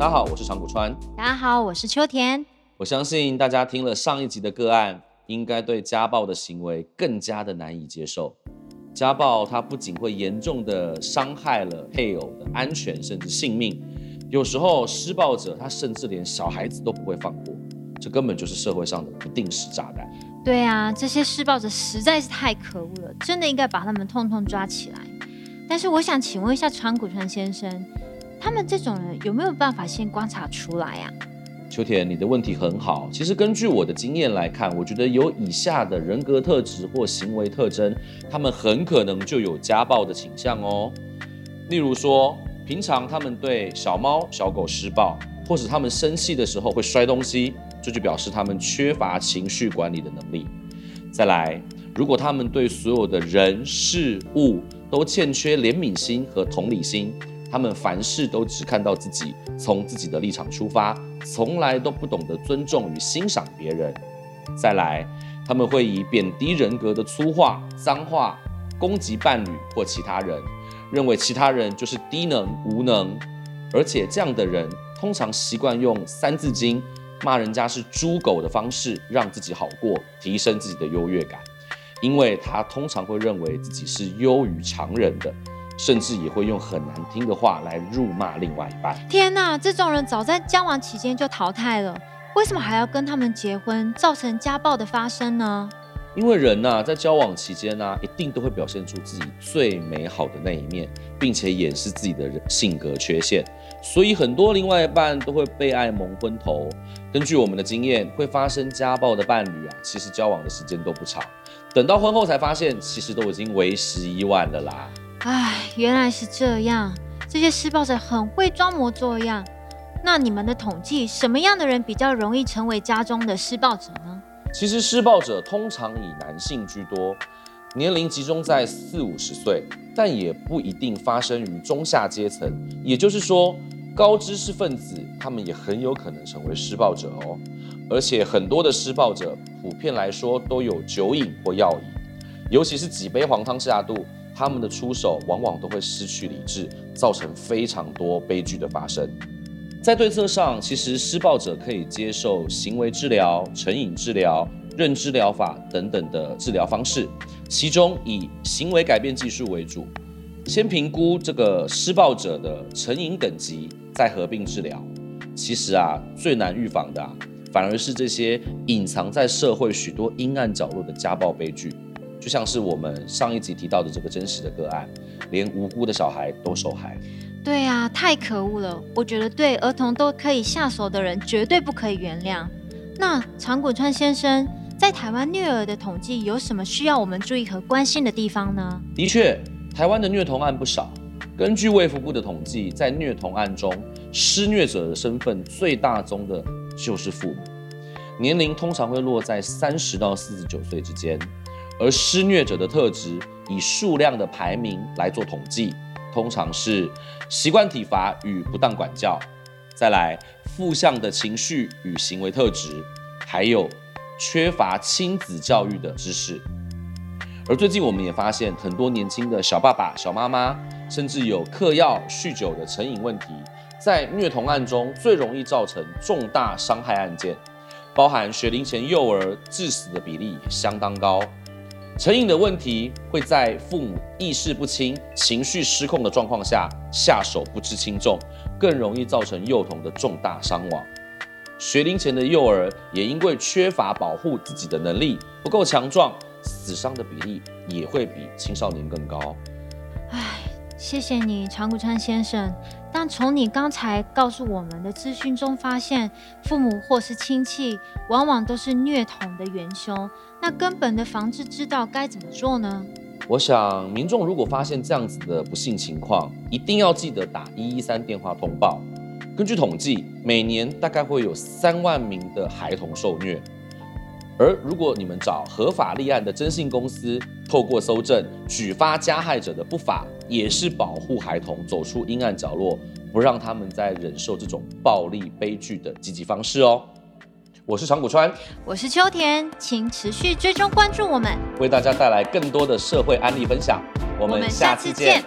大家好，我是长谷川。大家好，我是秋田。我相信大家听了上一集的个案，应该对家暴的行为更加的难以接受。家暴它不仅会严重的伤害了配偶的安全，甚至性命。有时候施暴者他甚至连小孩子都不会放过，这根本就是社会上的不定时炸弹。对啊，这些施暴者实在是太可恶了，真的应该把他们通通抓起来。但是我想请问一下长谷川先生，他们这种人有没有办法先观察出来呀？秋田，你的问题很好。其实根据我的经验来看，我觉得有以下的人格特质或行为特征，他们很可能就有家暴的倾向哦。例如说，平常他们对小猫小狗施暴，或者他们生气的时候会摔东西，这就表示他们缺乏情绪管理的能力。再来，如果他们对所有的人事物都欠缺怜悯心和同理心。他们凡事都只看到自己，从自己的立场出发，从来都不懂得尊重与欣赏别人。再来，他们会以贬低人格的粗话、脏话攻击伴侣或其他人，认为其他人就是低能、无能。而且这样的人通常习惯用《三字经》骂人家是猪狗的方式，让自己好过，提升自己的优越感，因为他通常会认为自己是优于常人的。甚至也会用很难听的话来辱骂另外一半。天哪，这种人早在交往期间就淘汰了，为什么还要跟他们结婚，造成家暴的发生呢？因为人呐，在交往期间呢，一定都会表现出自己最美好的那一面，并且掩饰自己的性格缺陷，所以很多另外一半都会被爱蒙昏头。根据我们的经验，会发生家暴的伴侣啊，其实交往的时间都不长，等到婚后才发现，其实都已经为时已晚了啦。唉，原来是这样。这些施暴者很会装模作样。那你们的统计，什么样的人比较容易成为家中的施暴者呢？其实施暴者通常以男性居多，年龄集中在四五十岁，但也不一定发生于中下阶层。也就是说，高知识分子他们也很有可能成为施暴者哦。而且很多的施暴者，普遍来说都有酒瘾或药瘾，尤其是几杯黄汤下肚。他们的出手往往都会失去理智，造成非常多悲剧的发生。在对策上，其实施暴者可以接受行为治疗、成瘾治疗、认知疗法等等的治疗方式，其中以行为改变技术为主。先评估这个施暴者的成瘾等级，再合并治疗。其实啊，最难预防的，反而是这些隐藏在社会许多阴暗角落的家暴悲剧。就像是我们上一集提到的这个真实的个案，连无辜的小孩都受害。对啊，太可恶了！我觉得对儿童都可以下手的人，绝对不可以原谅。那长谷川先生在台湾虐儿的统计，有什么需要我们注意和关心的地方呢？的确，台湾的虐童案不少。根据卫福部的统计，在虐童案中，施虐者的身份最大宗的就是父母，年龄通常会落在三十到四十九岁之间。而施虐者的特质以数量的排名来做统计，通常是习惯体罚与不当管教，再来负向的情绪与行为特质，还有缺乏亲子教育的知识。而最近我们也发现，很多年轻的小爸爸、小妈妈，甚至有嗑药、酗酒的成瘾问题，在虐童案中最容易造成重大伤害案件，包含学龄前幼儿致死的比例相当高。成瘾的问题会在父母意识不清、情绪失控的状况下下手不知轻重，更容易造成幼童的重大伤亡。学龄前的幼儿也因为缺乏保护自己的能力不够强壮，死伤的比例也会比青少年更高。谢谢你，长谷川先生。但从你刚才告诉我们的资讯中发现，父母或是亲戚往往都是虐童的元凶。那根本的防治之道该怎么做呢？我想，民众如果发现这样子的不幸情况，一定要记得打一一三电话通报。根据统计，每年大概会有三万名的孩童受虐。而如果你们找合法立案的征信公司，透过搜证举发加害者的不法，也是保护孩童走出阴暗角落，不让他们再忍受这种暴力悲剧的积极方式哦。我是长谷川，我是秋田，请持续追踪关注我们，为大家带来更多的社会案例分享。我们下次见。